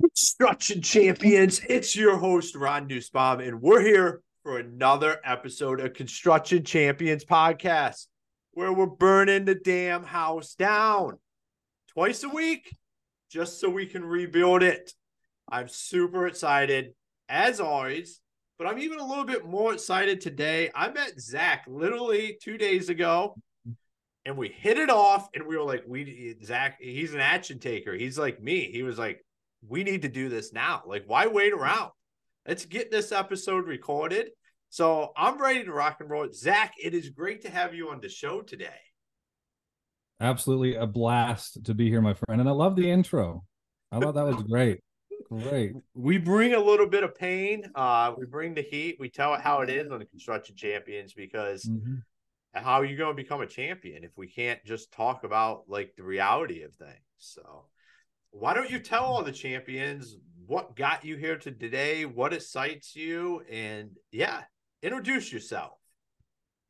Construction champions, it's your host, Ron Nussbaum, and we're here for another episode of Construction Champions Podcast, where we're burning the damn house down twice a week just so we can rebuild it. I'm super excited, as always, but I'm even a little bit more excited today. I met Zach literally two days ago and we hit it off and we were like we zach he's an action taker. He's like me. He was like we need to do this now. Like why wait around? Let's get this episode recorded. So i'm ready to rock and roll. Zach it is great to have you on the show today. Absolutely a blast to be here my friend and i love the intro. I thought that was great. Great. We bring a little bit of pain uh we bring the heat we tell it how it is on the construction champions because mm-hmm how are you going to become a champion if we can't just talk about like the reality of things? So, why don't you tell all the champions what got you here to today, what excites you, and yeah, introduce yourself.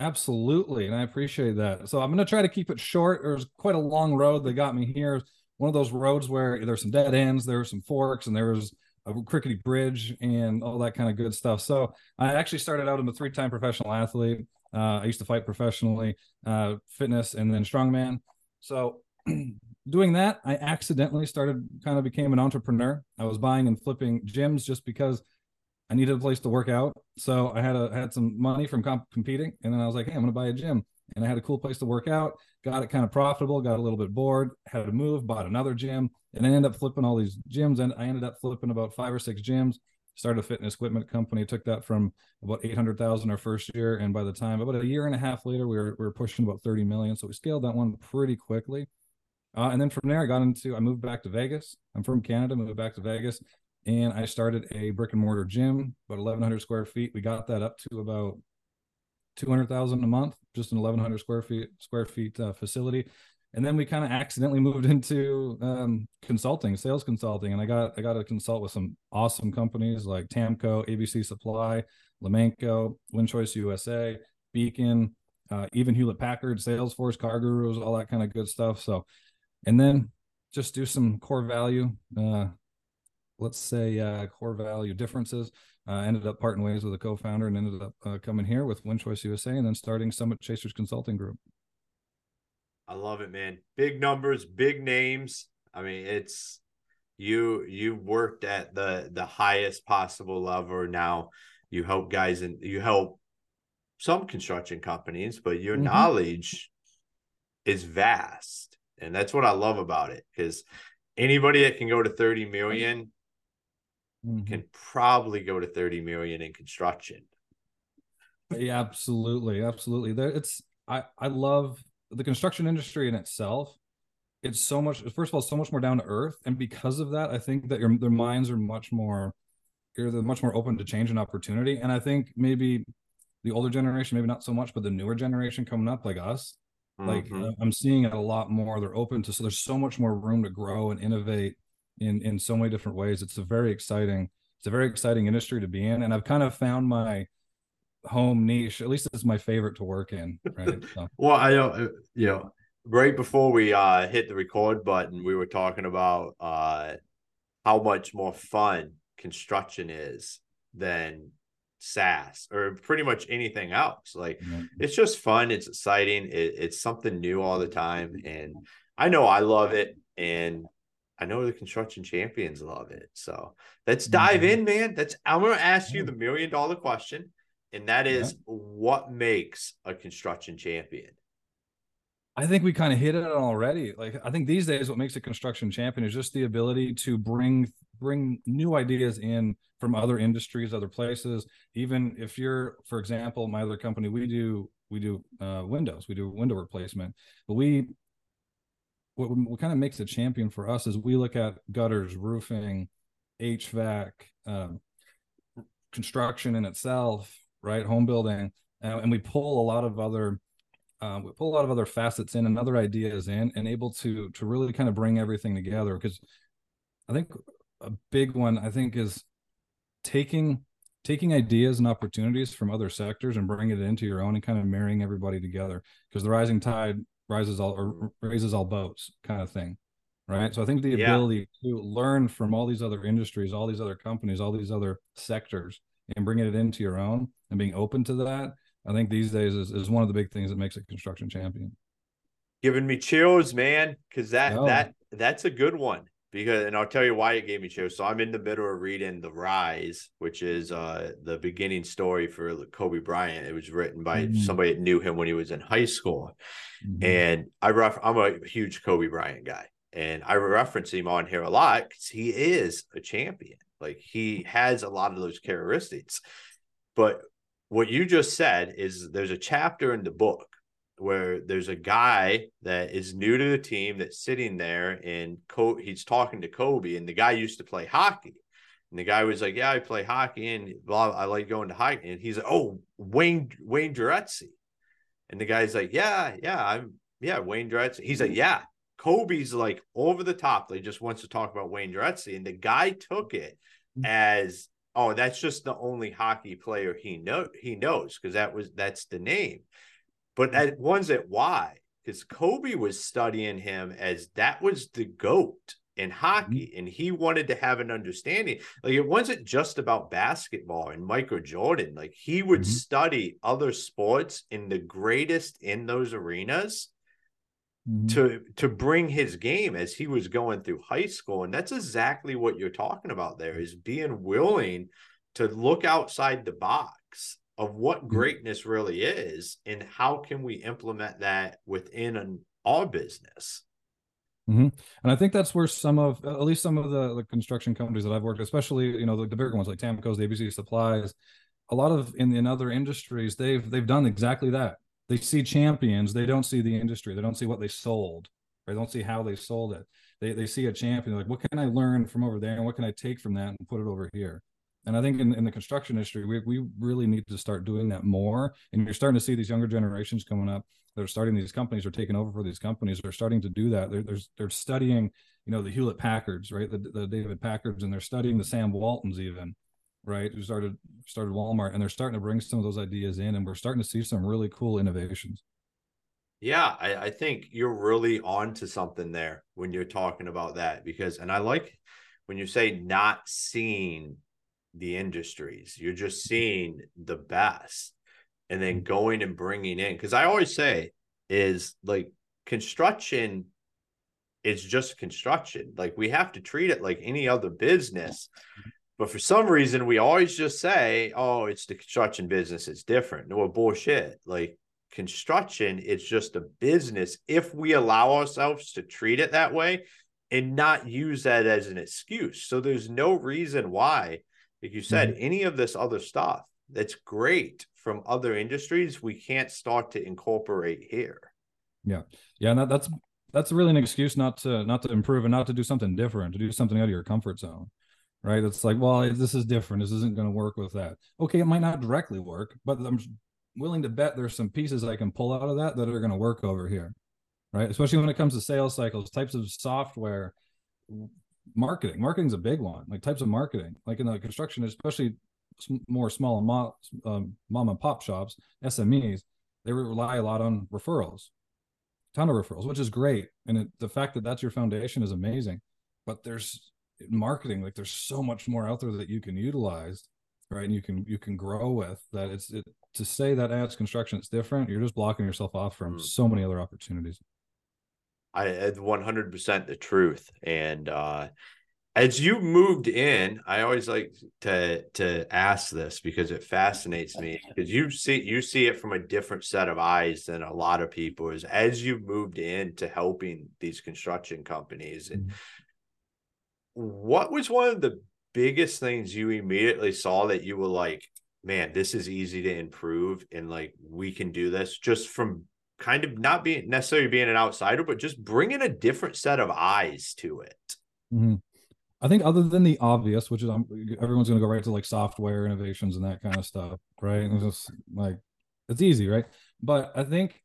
Absolutely, and I appreciate that. So I'm going to try to keep it short. There's quite a long road that got me here. One of those roads where there's some dead ends, there some forks, and there was a crickety bridge and all that kind of good stuff. So I actually started out as a three-time professional athlete. Uh, I used to fight professionally, uh, fitness, and then strongman. So, doing that, I accidentally started kind of became an entrepreneur. I was buying and flipping gyms just because I needed a place to work out. So I had a had some money from comp- competing, and then I was like, hey, I'm going to buy a gym. And I had a cool place to work out. Got it kind of profitable. Got a little bit bored. Had to move. Bought another gym, and I ended up flipping all these gyms. And I ended up flipping about five or six gyms started a fitness equipment company. Took that from about eight hundred thousand our first year, and by the time about a year and a half later, we were we were pushing about thirty million. So we scaled that one pretty quickly. Uh, and then from there, I got into I moved back to Vegas. I'm from Canada, moved back to Vegas, and I started a brick and mortar gym, about 1,100 square feet. We got that up to about 200,000 a month, just an 1,100 square feet square feet uh, facility and then we kind of accidentally moved into um, consulting, sales consulting, and I got I got to consult with some awesome companies like Tamko, ABC Supply, Lemanco, WinChoice USA, Beacon, uh, even Hewlett Packard, Salesforce, CarGurus, all that kind of good stuff. So, and then just do some core value, uh, let's say uh, core value differences. Ended up parting ways with a co-founder and ended up uh, coming here with WinChoice USA and then starting Summit Chasers Consulting Group. I love it, man. Big numbers, big names. I mean, it's you you worked at the the highest possible level now. You help guys and you help some construction companies, but your mm-hmm. knowledge is vast. And that's what I love about it because anybody that can go to 30 million mm-hmm. can probably go to 30 million in construction. Yeah, absolutely. Absolutely. There it's I I love the construction industry in itself it's so much first of all so much more down to earth. And because of that i think that your their minds are much more they're much more open to change and opportunity. And i think maybe the older generation maybe not so much but the newer generation coming up like us mm-hmm. like uh, i'm seeing it a lot more. They're open to so there's so much more room to grow and innovate in in so many different ways. It's a very exciting it's a very exciting industry to be in. And i've kind of found my home niche. At least it's my favorite to work in. Right. So. well, I know, uh, you know, right before we uh, hit the record button, we were talking about uh, how much more fun construction is than SaaS or pretty much anything else. Like mm-hmm. it's just fun. It's exciting. It, it's something new all the time. And I know I love it. And I know the construction champions love it. So let's dive mm-hmm. in, man. That's I'm gonna ask you the million dollar question and that is yeah. what makes a construction champion. I think we kind of hit it already. Like I think these days, what makes a construction champion is just the ability to bring bring new ideas in from other industries, other places. Even if you're, for example, my other company, we do we do uh, windows, we do window replacement, but we what, what kind of makes a champion for us is we look at gutters, roofing, HVAC, um, construction in itself, right? Home building, uh, and we pull a lot of other uh, we pull a lot of other facets in and other ideas in, and able to to really kind of bring everything together. Because I think a big one I think is taking taking ideas and opportunities from other sectors and bringing it into your own and kind of marrying everybody together because the rising tide rises all or raises all boats kind of thing right? So I think the Yeah. ability to learn from all these other industries, all these other companies, all these other sectors, and bringing it into your own and being open to that, I think these days is, is one of the big things that makes a construction champion. Giving me chills, man, because that that that's a good one. Because and I'll tell you why it gave me chills. So I'm in the middle of reading The Rise, which is uh the beginning story for Kobe Bryant. It was written by Mhm. somebody that knew him when he was in high school. Mhm. And I ref I'm a huge Kobe Bryant guy. And I reference him on here a lot because he is a champion. Like he has a lot of those characteristics. But what you just said is there's a chapter in the book where there's a guy that is new to the team that's sitting there and Co- he's talking to Kobe and the guy used to play hockey. And the guy was like, "Yeah, I play hockey and blah. I like going to hockey." And he's like, "Oh, Wayne Wayne Gretzky." And the guy's like, "Yeah, yeah, I'm yeah Wayne Gretzky." He's like, "Yeah." Kobe's like over the top. He just wants to talk about Wayne Gretzky, and the guy took it mm-hmm. as, "Oh, that's just the only hockey player he know he knows because that was that's the name." But that one's at why because Kobe was studying him as that was the goat in hockey, and he wanted to have an understanding. Like it wasn't just about basketball and Michael Jordan. Like he would Mhm. study other sports and the greatest in those arenas Mhm. to to bring his game as he was going through high school and that's exactly what you're talking about there is being willing to look outside the box of what greatness really is and how can we implement that within an our business Mhm. And I think that's where some of, at least some of the, the construction companies that I've worked, especially you know the, the bigger ones like Tamko's, the ABC Supplies, a lot of in, in other industries they've they've done exactly that. They see champions, they don't see the industry, they don't see what they sold, they don't see how they sold it. They they see a champion like what can I learn from over there and what can I take from that and put it over here. And I think in, in the construction industry, we, we really need to start doing that more. And you're starting to see these younger generations coming up that are starting these companies or taking over for these companies are starting to do that. They're, they're, they're studying, you know, the Hewlett Packards, right? The, the David Packards, and they're studying the Sam Waltons even, right? Who started started Walmart, and they're starting to bring some of those ideas in, and we're starting to see some really cool innovations. yeah I, I think you're really on to something there when you're talking about that because and i like when you say not seeing the industries you're just mm-hmm. seeing the best and then mm-hmm. going and bringing in because i always say is like construction is just construction like we have to treat it like any other business mm-hmm. But for some reason we always just say oh it's the construction business it's different. No bullshit. Like construction it's just a business. If we allow ourselves to treat it that way and not use that as an excuse. So there's no reason why like you said mm-hmm. any of this other stuff that's great from other industries we can't start to incorporate here. Yeah. Yeah, and that, that's that's really an excuse not to not to improve and not to do something different, to do something out of your comfort zone, right? It's like, well, this is different. This isn't going to work with that. Okay, it might not directly work, but I'm willing to bet there's some pieces I can pull out of that that are going to work over here, right? Especially when it comes to sales cycles, types of software, marketing. Marketing's a big one. Like types of marketing, like in the construction, especially more small and mo- um, mom and pop shops, SMEs, they rely a lot on referrals ton of referrals, which is great. And it, the fact that that's your foundation is amazing. But there's marketing, like there's so much more out there that you can utilize, right? And you can you can grow with that. It's it, to say that ads construction it's different. You're just blocking yourself off from Mm. so many other opportunities. I it's 100% the truth. And uh as you moved in, I always like to to ask this because it fascinates me because you see you see it from a different set of eyes than a lot of people is as you moved into helping these construction companies and Mhm. What was one of the biggest things you immediately saw that you were like man this is easy to improve and like we can do this just from kind of not being necessarily being an outsider but just bringing a different set of eyes to it Mhm. I think other than the obvious, which is um, everyone's going to go right to like software innovations and that kind of stuff, right? And it's just like it's easy, right? But I think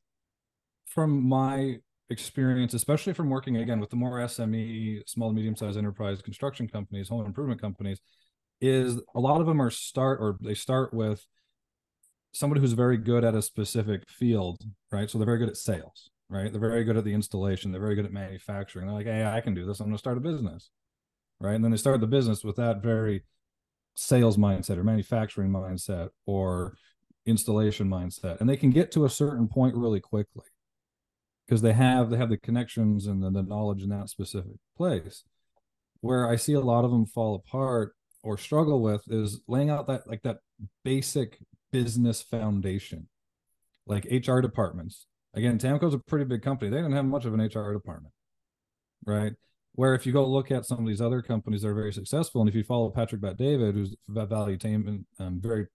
from my experience, especially from working again with the more SME, small and medium sized enterprise construction companies, home improvement companies, is a lot of them are start or they start with somebody who's very good at a specific field, right? So they're very good at sales, right? They're very good at the installation. They're very good at manufacturing. They're like, hey, I can do this. I'm going to start a business, right? And then they start the business with that very sales mindset or manufacturing mindset or installation mindset, and they can get to a certain point really quickly because they have they have the connections and the, the knowledge in that specific place. Where I see a lot of them fall apart or struggle with is laying out that like that basic business foundation, like HR departments. Again, Tamko's a pretty big company. They didn't have much of an HR department, right? Where if you go look at some of these other companies that are very successful, and if you follow Patrick Bet David, who's Valuetainment, um, very,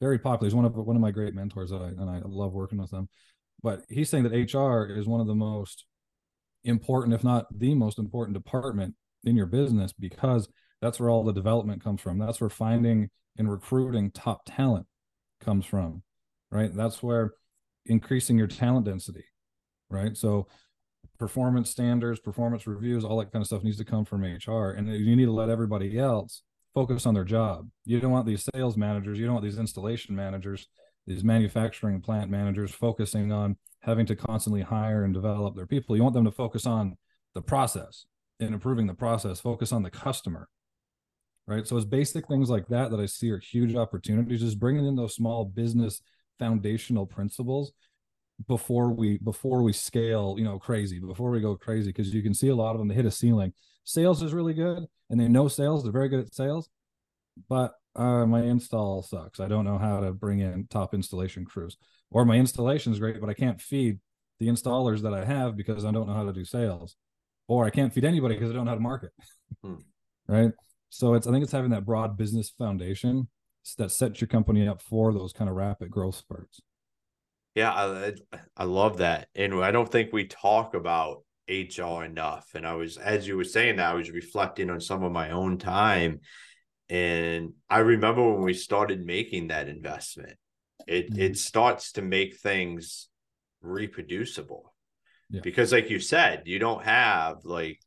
very popular. He's one of one of my great mentors, that I, and I love working with them. But he's saying that HR is one of the most important, if not the most important department in your business because that's where all the development comes from. That's where finding and recruiting top talent comes from, right? That's where increasing your talent density, right? So performance standards, performance reviews, all that kind of stuff needs to come from HR. And you need to let everybody else focus on their job. You don't want these sales managers, you don't want these installation managers, these manufacturing plant managers focusing on having to constantly hire and develop their people. You want them to focus on the process and improving the process, focus on the customer. Right. So it's basic things like that that I see are huge opportunities, just bringing in those small business foundational principles before we before we scale you know crazy before we go crazy because you can see a lot of them they hit a ceiling sales is really good and they know sales they're very good at sales but uh, my install sucks i don't know how to bring in top installation crews or my installation is great but i can't feed the installers that i have because i don't know how to do sales or i can't feed anybody because i don't know how to market hmm. right so it's i think it's having that broad business foundation that sets your company up for those kind of rapid growth spurts. Yeah, I, I love that. And I don't think we talk about HR enough. And I was, as you were saying that, I was reflecting on some of my own time. And I remember when we started making that investment, it mm-hmm. it starts to make things reproducible. Yeah. Because like you said, you don't have like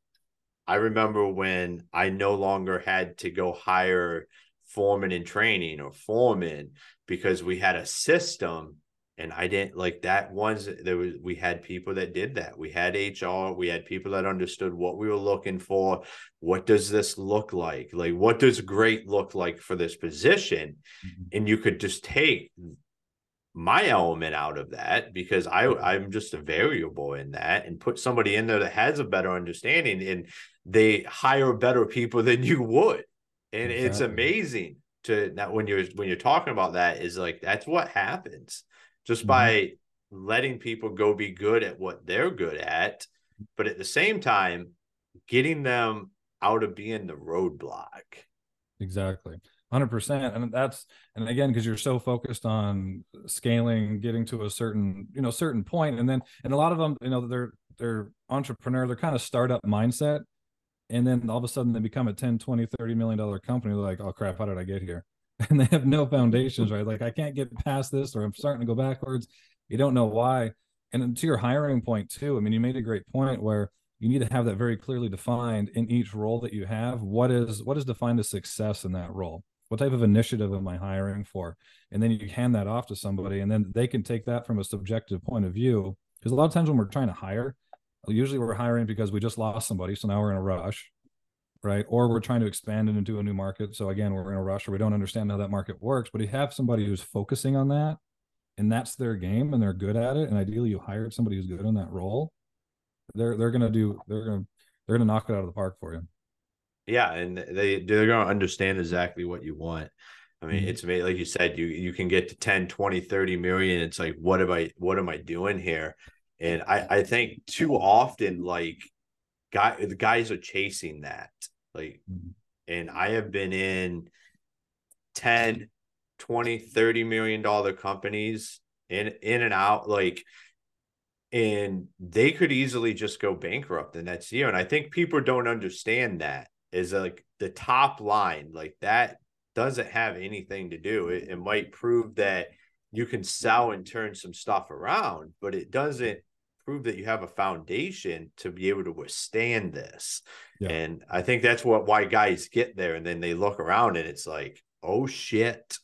I remember when I no longer had to go hire foreman in training or foreman because we had a system and I didn't like that ones there was we had people that did that. We had HR, we had people that understood what we were looking for. What does this look like? Like what does great look like for this position? Mm-hmm. And you could just take my element out of that because I I'm just a variable in that and put somebody in there that has a better understanding and they hire better people than you would and exactly. it's amazing to that when you're when you're talking about that is like that's what happens just mm-hmm. by letting people go be good at what they're good at but at the same time getting them out of being the roadblock. Exactly. 100% and that's and again because you're so focused on scaling getting to a certain you know certain point and then and a lot of them you know they're they're entrepreneur they're kind of startup mindset and then all of a sudden they become a 10 20 30 million dollar company they're like oh crap how did i get here and they have no foundations right? Like i can't get past this or i'm starting to go backwards. You don't know why. And to your hiring point too i mean you made a great point where you need to have that very clearly defined in each role that you have. What is what is defined as success in that role? What type of initiative am i hiring for? And then you hand that off to somebody and then they can take that from a subjective point of view. Because a lot of times when we're trying to hire usually we're hiring because we just lost somebody so now we're in a rush right? Or we're trying to expand it into a new market. So again we're in a rush or we don't understand how that market works but you have somebody who's focusing on that and that's their game and they're good at it. And ideally you hired somebody who's good in that role. They're they're gonna do they're gonna they're gonna knock it out of the park for you. Yeah. And they they're gonna understand exactly what you want. I mean, mm-hmm. it's like you said, you you can get to 10, 20, 30 million. It's like, what am I what am I doing here? And I, I think too often, like guy the guys are chasing that. Like, mm-hmm. and I have been in 10, 20, 30 million dollar companies in in and out, like and they could easily just go bankrupt the next year. And I think people don't understand that is like the top line, like that doesn't have anything to do. It, it might prove that you can sell and turn some stuff around, but it doesn't prove that you have a foundation to be able to withstand this. Yeah. And I think that's what why guys get there and then they look around and it's like, oh shit.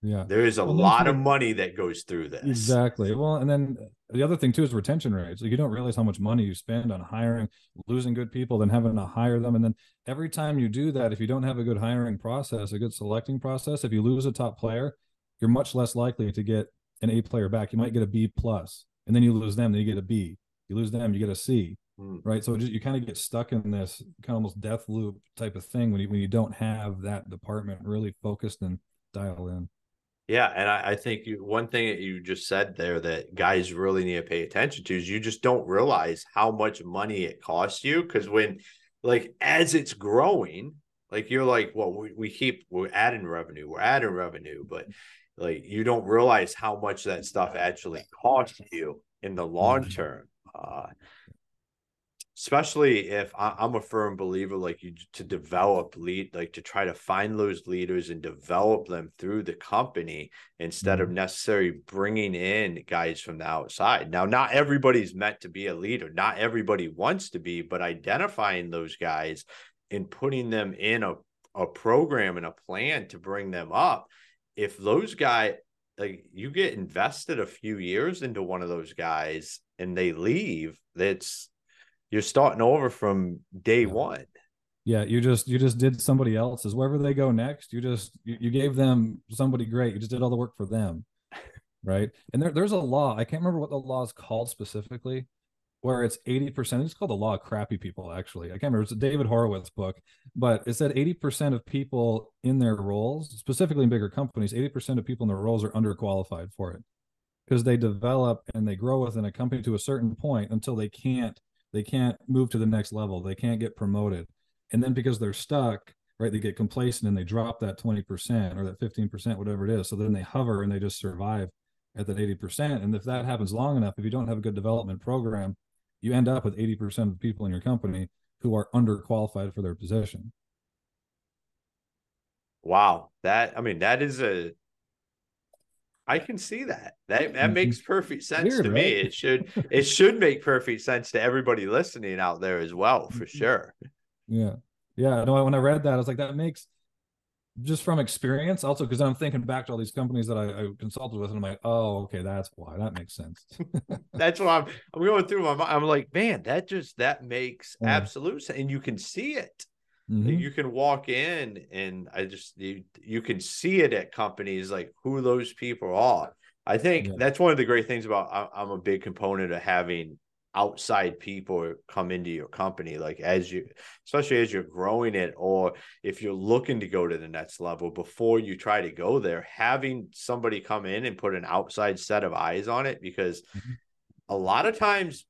Yeah. There is a well, lot of money that goes through this. Exactly. Well, and then the other thing too is retention rates. Like you don't realize how much money you spend on hiring, losing good people, then having to hire them. And then every time you do that, if you don't have a good hiring process, a good selecting process, if you lose a top player, you're much less likely to get an A player back. You might get a B plus, and then you lose them, then you get a B. You lose them, you get a C. Mm. Right. So just, you kind of get stuck in this kind of almost death loop type of thing when you when you don't have that department really focused and dialed in. Yeah, and I, I think you, one thing that you just said there that guys really need to pay attention to is you just don't realize how much money it costs you because when, like, as it's growing, like you're like, well, we, we keep we're adding revenue, we're adding revenue, but like you don't realize how much that stuff actually costs you in the long mm-hmm. term. Uh, especially if I, am a firm believer like you to develop lead like to try to find those leaders and develop them through the company instead of mm-hmm. necessarily bringing in guys from the outside now not everybody's meant to be a leader not everybody wants to be but identifying those guys and putting them in a, a program and a plan to bring them up if those guys like you get invested a few years into one of those guys and they leave that's you're starting over from day yeah. one. Yeah you just you just did somebody else's. Wherever they go next you just you, you gave them somebody great. You just did all the work for them right? And there, there's a law i can't remember what the law is called specifically where it's 80% it's called the law of crappy people actually. I can't remember it's a david horowitz book but it said 80% of people in their roles specifically in bigger companies 80% of people in their roles are underqualified for it. Because they develop and they grow within a company to a certain point until they can't they can't move to the next level they can't get promoted. And then because they're stuck right they get complacent and they drop that 20% or that 15% whatever it is so then they hover and they just survive at that 80% and if that happens long enough if you don't have a good development program you end up with 80% of the people in your company who are underqualified for their position wow that i mean that is a I can see that. That that mm-hmm. makes perfect sense Weird, to me. It should it should make perfect sense to everybody listening out there as well, for mm-hmm. sure. Yeah. Yeah. No, when I read that, I was like, that makes just from experience, also because I'm thinking back to all these companies that I, I, consulted with, and I'm like, oh, okay, that's why. That makes sense. that's why I'm I'm going through my mind. I'm like, man, that just that makes yeah. absolute sense. And you can see it. Mm-hmm. You can walk in and I just you you can see it at companies like who those people are. I think yeah. that's one of the great things about I'm a big component of having outside people come into your company like as you especially as you're growing it or if you're looking to go to the next level before you try to go there having somebody come in and put an outside set of eyes on it because mm-hmm. a lot of times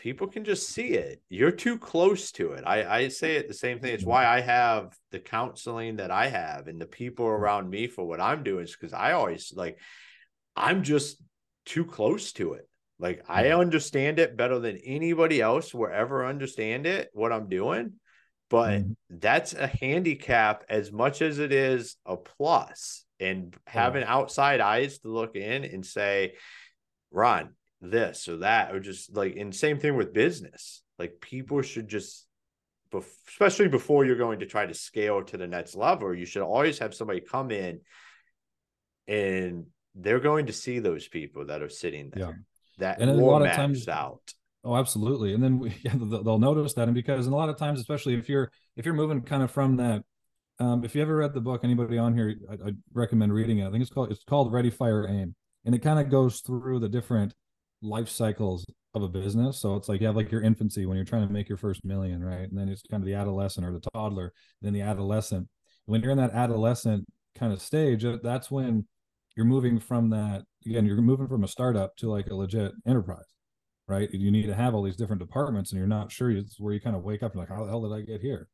people can just see it. You're too close to it. I, I say it the same thing. It's why I have the counseling that I have and the people around me for what I'm doing is because I always like, I'm just too close to it. Like I understand it better than anybody else will ever understand it, what I'm doing. But mm-hmm. that's a handicap as much as it is a plus. And having outside eyes to look in and say, Ron, this or that or just like and same thing with business like people should just especially before you're going to try to scale to the next level you should always have somebody come in and they're going to see those people that are sitting there yeah. That and a lot of times out oh absolutely and then we, yeah, they'll notice that and because and a lot of times especially if you're if you're moving kind of from that um, if you ever read the book anybody on here I, I recommend reading it i think it's called it's called ready fire aim and it kind of goes through the different life cycles of a business. So it's like you have like your infancy when you're trying to make your first million, right? And then it's kind of the adolescent or the toddler, then the adolescent. When you're in that adolescent kind of stage, that's when you're moving from that again, you're moving from a startup to like a legit enterprise, right? You need to have all these different departments and you're not sure it's where you kind of wake up and like, how the hell did I get here?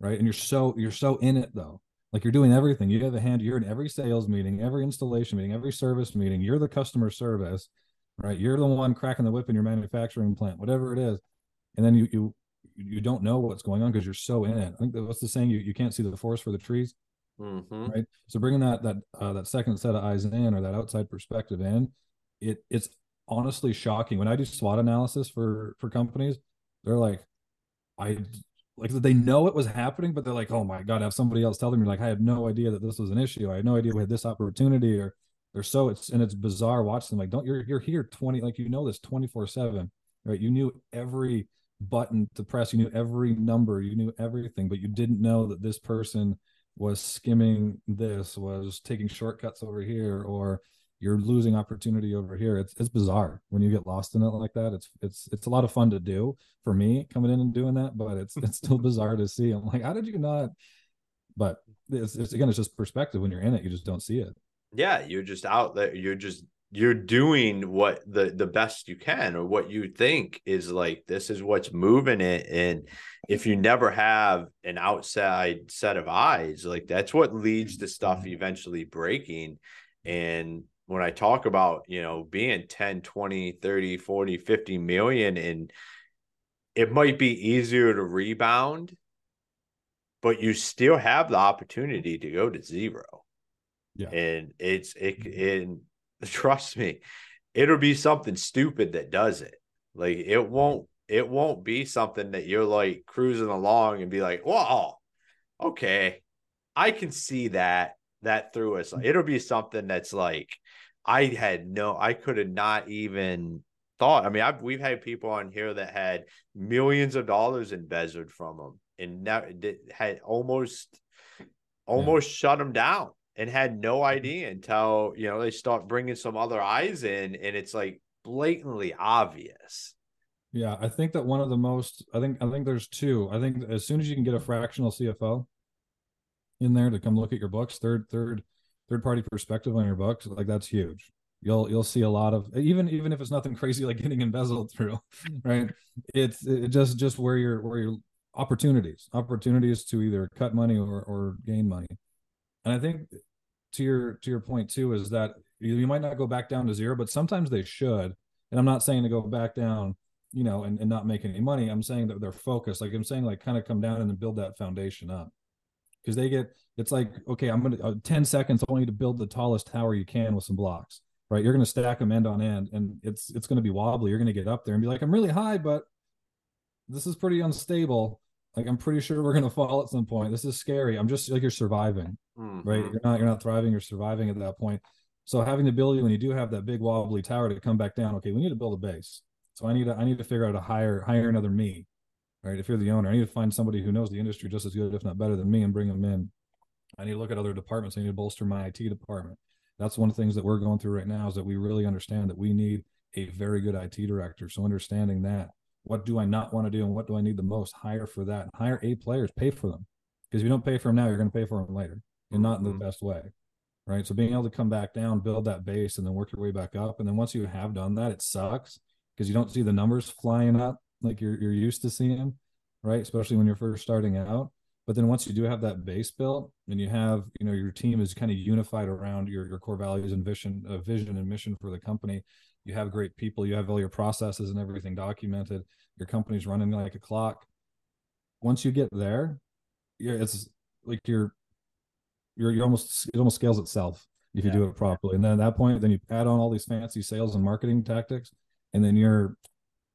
Right. And you're so you're so in it though. Like you're doing everything. You have a hand, you're in every sales meeting, every installation meeting, every service meeting, you're the customer service right? You're the one cracking the whip in your manufacturing plant, whatever it is, and then you you you don't know what's going on because you're so in it. I think that what's the saying? You you can't see the forest for the trees, mm-hmm. right? So bringing that that uh, that second set of eyes in or that outside perspective in, it it's honestly shocking when I do SWOT analysis for for companies. They're like, I like they know it was happening, but they're like, oh my god, have somebody else tell them. You're like, I had no idea that this was an issue. I had no idea we had this opportunity, or they're so it's and it's bizarre watching them like don't you're you're here 20 like you know this 24 7 right you knew every button to press you knew every number you knew everything but you didn't know that this person was skimming this was taking shortcuts over here or you're losing opportunity over here. It's it's bizarre. When you get lost in it like that it's it's it's a lot of fun to do for me coming in and doing that but it's it's still bizarre to see. I'm like how did you not? But it's, it's again it's just perspective. When you're in it you just don't see it. Yeah you're just out there. You're just you're doing what the the best you can or what you think is like this is what's moving it. And if you never have an outside set of eyes like that's what leads to stuff mm-hmm. eventually breaking and when i talk about you know being 10 20 30 40 50 million and it might be easier to rebound but you still have the opportunity to go to zero yeah. And it's it and trust me, it'll be something stupid that does it. Like it won't it won't be something that you're like cruising along and be like, "Whoa, okay, I can see that that through us." It'll be something that's like I had no, I could have not even thought. I mean, I've we've had people on here that had millions of dollars embezzled from them and now had almost almost yeah. shut them down and had no mm-hmm. idea until you know they start bringing some other eyes in and it's like blatantly obvious yeah i think that one of the most i think i think there's two. I think as soon as you can get a fractional cfo in there to come look at your books third third third party perspective on your books like that's huge. You'll you'll see a lot of even even if it's nothing crazy like getting embezzled through right? It's it just just where your where your opportunities opportunities to either cut money or or gain money. And I think to your to your point too is that you, you might not go back down to zero, but sometimes they should. And I'm not saying to go back down, you know, and, and not make any money. I'm saying that they're focused. Like I'm saying, like kind of come down and then build that foundation up. Because they get it's like, okay, I'm gonna uh, 10 seconds only to build the tallest tower you can with some blocks. Right. You're gonna stack them end on end and it's it's gonna be wobbly. You're gonna get up there and be like, I'm really high, but this is pretty unstable like I'm pretty sure we're gonna fall at some point. This is scary. I'm just like you're surviving, mm-hmm. right? You're not you're not thriving. You're surviving at that point. So having the ability when you do have that big wobbly tower to come back down, okay, we need to build a base. So I need to I need to figure out to hire hire another me, right? If you're the owner, I need to find somebody who knows the industry just as good, if not better than me, and bring them in. I need to look at other departments. I need to bolster my IT department. That's one of the things that we're going through right now is that we really understand that we need a very good IT director. So understanding that what do I not want to do and what do I need the most? Hire for that. Hire A players, pay for them. Because if you don't pay for them now, you're going to pay for them later and not in the mm-hmm. best way. Right. So being able to come back down, build that base, and then work your way back up. And then once you have done that, it sucks because you don't see the numbers flying up like you're you're used to seeing, right? Especially when you're first starting out. But then once you do have that base built and you have, you know, your team is kind of unified around your, your core values and vision, uh, vision and mission for the company, you have great people, you have all your processes and everything documented, your company's running like a clock. Once you get there, yeah, it's like you're you're you almost it almost scales itself if you yeah. do it properly. And then at that point, then you add on all these fancy sales and marketing tactics, and then you're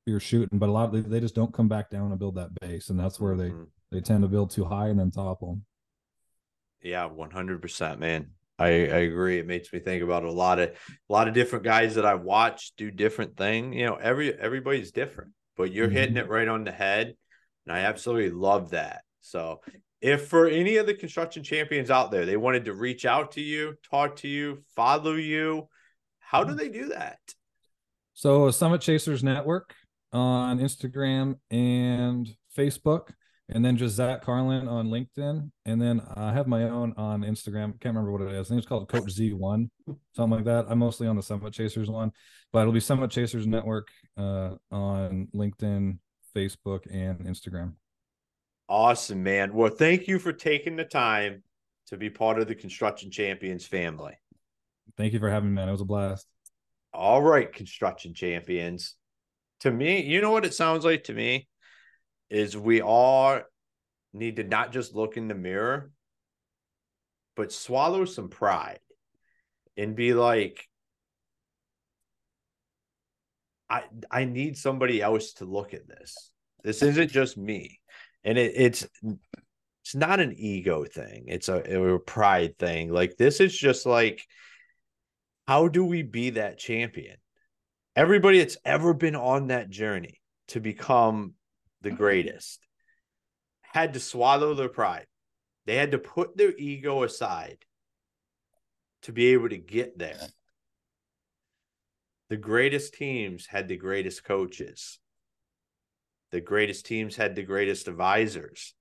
you're shooting. But a lot of they, they just don't come back down and build that base, and that's where mm-hmm. they they tend to build too high and then topple. Yeah, one hundred percent, man. I, I agree. It makes me think about a lot of a lot of different guys that I watch do different thing. You know, every everybody's different, but you're mm-hmm. hitting it right on the head, and I absolutely love that. So, if for any of the construction champions out there, they wanted to reach out to you, talk to you, follow you, how do mm-hmm. they do that? So, Summit Chasers Network on Instagram and Facebook and then just Zach Carlin on LinkedIn, and then I have my own on Instagram. Can't remember what it is. I think it's called Coach Z One, something like that. I'm mostly on the Summit Chasers one, but it'll be Summit Chasers Network uh, on LinkedIn, Facebook, and Instagram. Awesome, man. Well, thank you for taking the time to be part of the Construction Champions family. Thank you for having me, man. It was a blast. All right, Construction Champions. To me, you know what it sounds like to me? is we all need to not just look in the mirror, but swallow some pride and be like, I I need somebody else to look at this. This isn't just me. And it, it's it's not an ego thing. It's a, a pride thing. Like this is just like how do we be that champion? Everybody that's ever been on that journey to become the mm-hmm. greatest had to swallow their pride. They had to put their ego aside to be able to get there. The greatest teams had the greatest coaches. The greatest teams had the greatest advisors.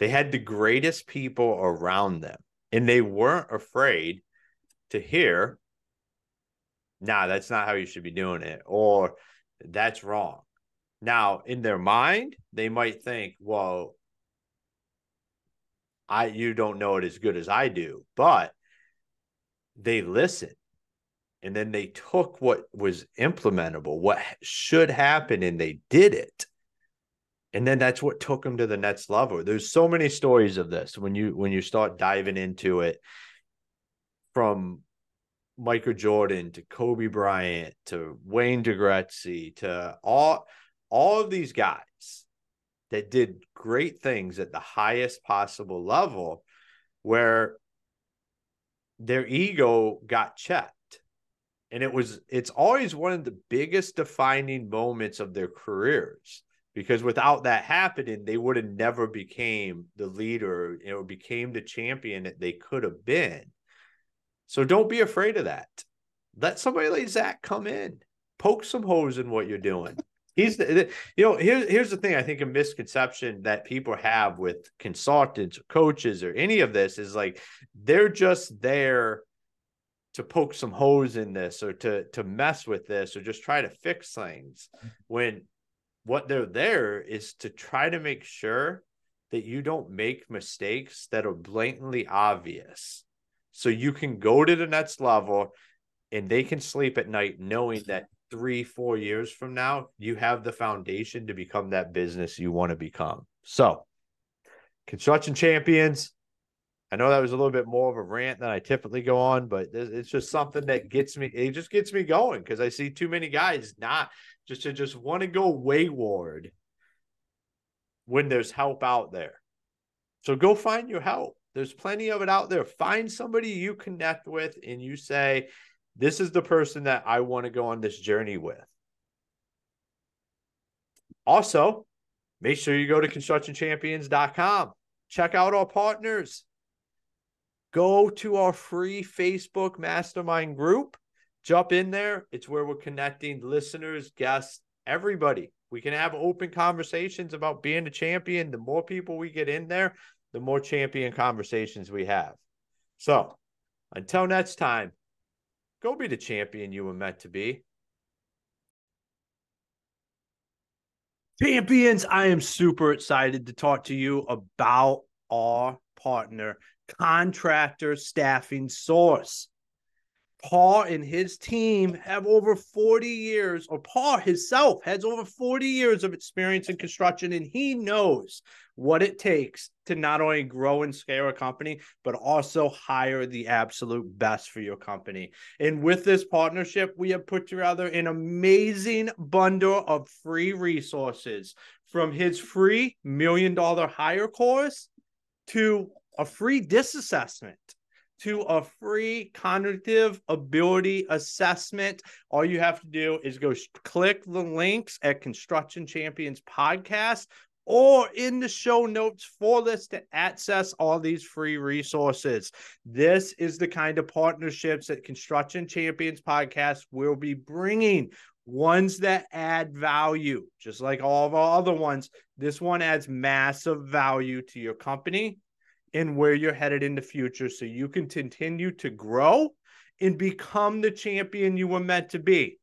They had the greatest people around them, and they weren't afraid to hear, nah, that's not how you should be doing it, or that's wrong. Now, in their mind, they might think, well, I you don't know it as good as I do, but they listened and then they took what was implementable, what should happen, and they did it. And then that's what took them to the next level. There's so many stories of this when you when you start diving into it from Michael Jordan to Kobe Bryant to Wayne DeGretzky to all all of these guys that did great things at the highest possible level where their ego got checked. And it was it's always one of the biggest defining moments of their careers because without that happening they would have never became the leader know became the champion that they could have been so don't be afraid of that. Let somebody like zach come in poke some holes in what you're doing. He's the, you know here's here's the thing i think a misconception that people have with consultants or coaches or any of this is like they're just there to poke some holes in this or to to mess with this or just try to fix things mm-hmm. when what they're there is to try to make sure that you don't make mistakes that are blatantly obvious so you can go to the next level and they can sleep at night knowing that three four years from now you have the foundation to become that business you want to become so construction champions I know that was a little bit more of a rant than I typically go on, but it's just something that gets me. It just gets me going because I see too many guys not just to just want to go wayward when there's help out there. So go find your help. There's plenty of it out there. Find somebody you connect with and you say, This is the person that I want to go on this journey with. Also, make sure you go to constructionchampions.com. Check out our partners go to our free Facebook mastermind group. Jump in there. It's where we're connecting listeners, guests, everybody. We can have open conversations about being a champion. The more people we get in there, the more champion conversations we have. So until next time, go be the champion you were meant to be. Champions, I am super excited to talk to you about our partner, contractor staffing source. Paul and his team have over 40 years, or Paul himself has over 40 years of experience in construction, and he knows what it takes to not only grow and scale a company, but also hire the absolute best for your company. And with this partnership, we have put together an amazing bundle of free resources from his free million dollar hire course to a free DISC assessment to a free cognitive ability assessment. All you have to do is go click the links at Construction Champions Podcast or in the show notes for this to access all these free resources. This is the kind of partnerships that Construction Champions Podcast will be bringing. Ones that add value, just like all of our other ones. This one adds massive value to your company and where you're headed in the future so you can continue to grow and become the champion you were meant to be.